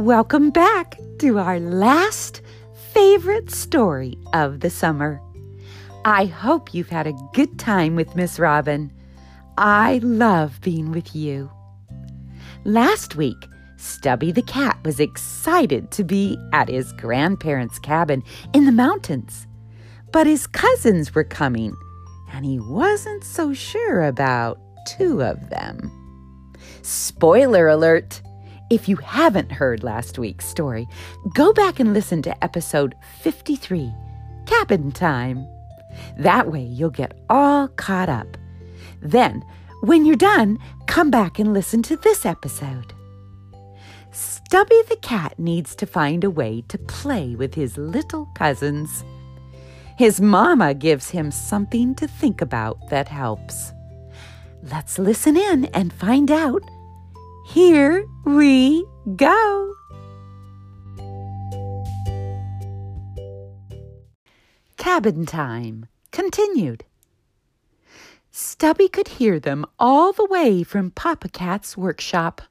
Welcome back to our last favorite story of the summer. I hope you've had a good time with Miss Robin. I love being with you. Last week, Stubby the cat was excited to be at his grandparents' cabin in the mountains. But his cousins were coming, and he wasn't so sure about two of them. Spoiler alert! If you haven't heard last week's story, go back and listen to episode 53 Cabin Time. That way you'll get all caught up. Then, when you're done, come back and listen to this episode. Stubby the cat needs to find a way to play with his little cousins. His mama gives him something to think about that helps. Let's listen in and find out here we go. Cabin time continued. Stubby could hear them all the way from Papa Cat's workshop.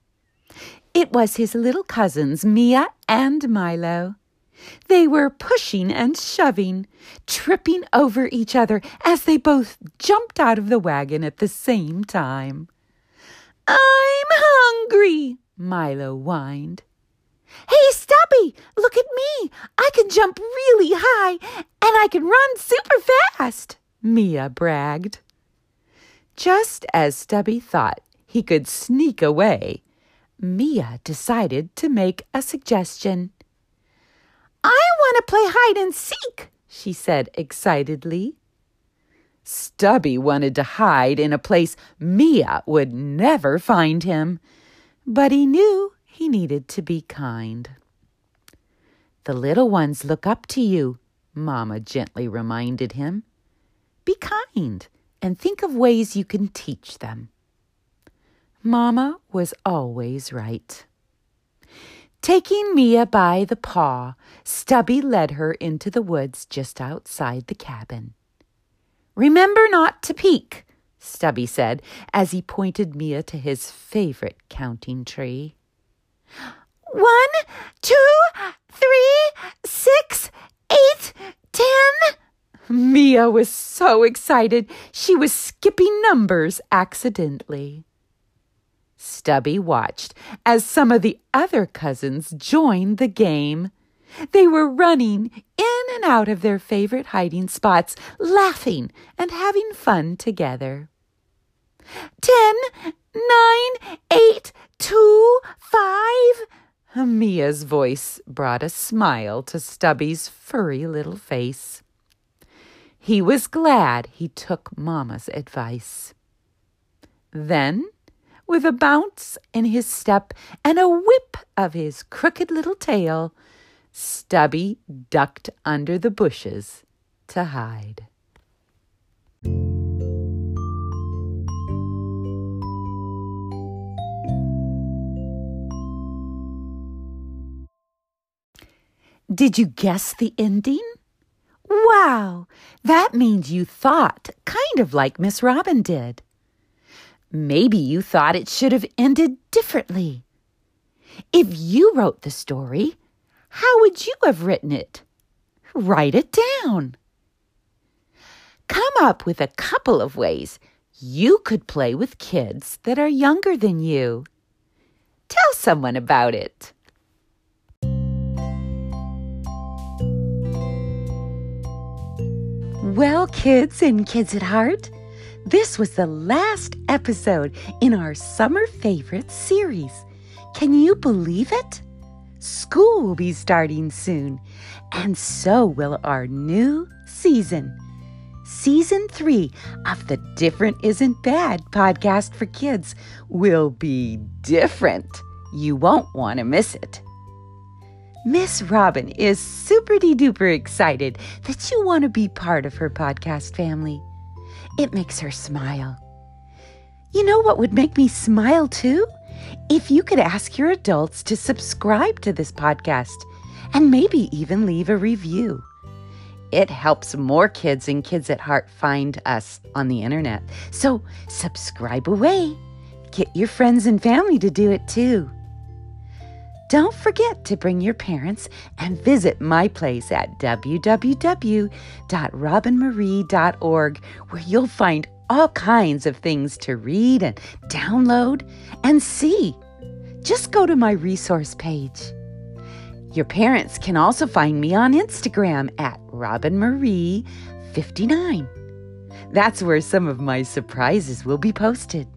It was his little cousins, Mia and Milo. They were pushing and shoving, tripping over each other as they both jumped out of the wagon at the same time. I'm Milo whined. Hey, Stubby, look at me. I can jump really high and I can run super fast, Mia bragged. Just as Stubby thought he could sneak away, Mia decided to make a suggestion. I want to play hide and seek, she said excitedly. Stubby wanted to hide in a place Mia would never find him, but he knew he needed to be kind. The little ones look up to you, Mamma gently reminded him. Be kind and think of ways you can teach them. Mamma was always right. Taking Mia by the paw, Stubby led her into the woods just outside the cabin. Remember not to peek, Stubby said as he pointed Mia to his favorite counting tree. One, two, three, six, eight, ten. Mia was so excited she was skipping numbers accidentally. Stubby watched as some of the other cousins joined the game. They were running in and out of their favorite hiding spots, laughing and having fun together. Ten, nine, eight, two, five. Mia's voice brought a smile to Stubby's furry little face. He was glad he took Mamma's advice. Then, with a bounce in his step and a whip of his crooked little tail, Stubby ducked under the bushes to hide. Did you guess the ending? Wow, that means you thought kind of like Miss Robin did. Maybe you thought it should have ended differently. If you wrote the story, how would you have written it? Write it down. Come up with a couple of ways you could play with kids that are younger than you. Tell someone about it. Well, kids and kids at heart, this was the last episode in our summer favorites series. Can you believe it? School will be starting soon, and so will our new season. Season three of the Different Isn't Bad podcast for kids will be different. You won't want to miss it. Miss Robin is super duper excited that you want to be part of her podcast family. It makes her smile. You know what would make me smile too? If you could ask your adults to subscribe to this podcast and maybe even leave a review. It helps more kids and kids at heart find us on the internet. So subscribe away. Get your friends and family to do it too. Don't forget to bring your parents and visit my place at www.robinmarie.org, where you'll find all kinds of things to read and download and see. Just go to my resource page. Your parents can also find me on Instagram at robinmarie59. That's where some of my surprises will be posted.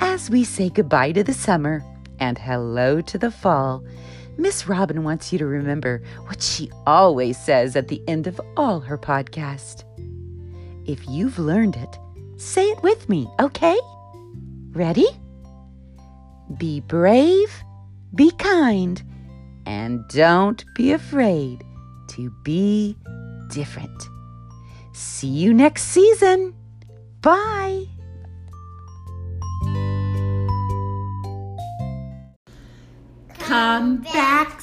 As we say goodbye to the summer, and hello to the fall. Miss Robin wants you to remember what she always says at the end of all her podcasts. If you've learned it, say it with me, okay? Ready? Be brave, be kind, and don't be afraid to be different. See you next season. Bye. Come back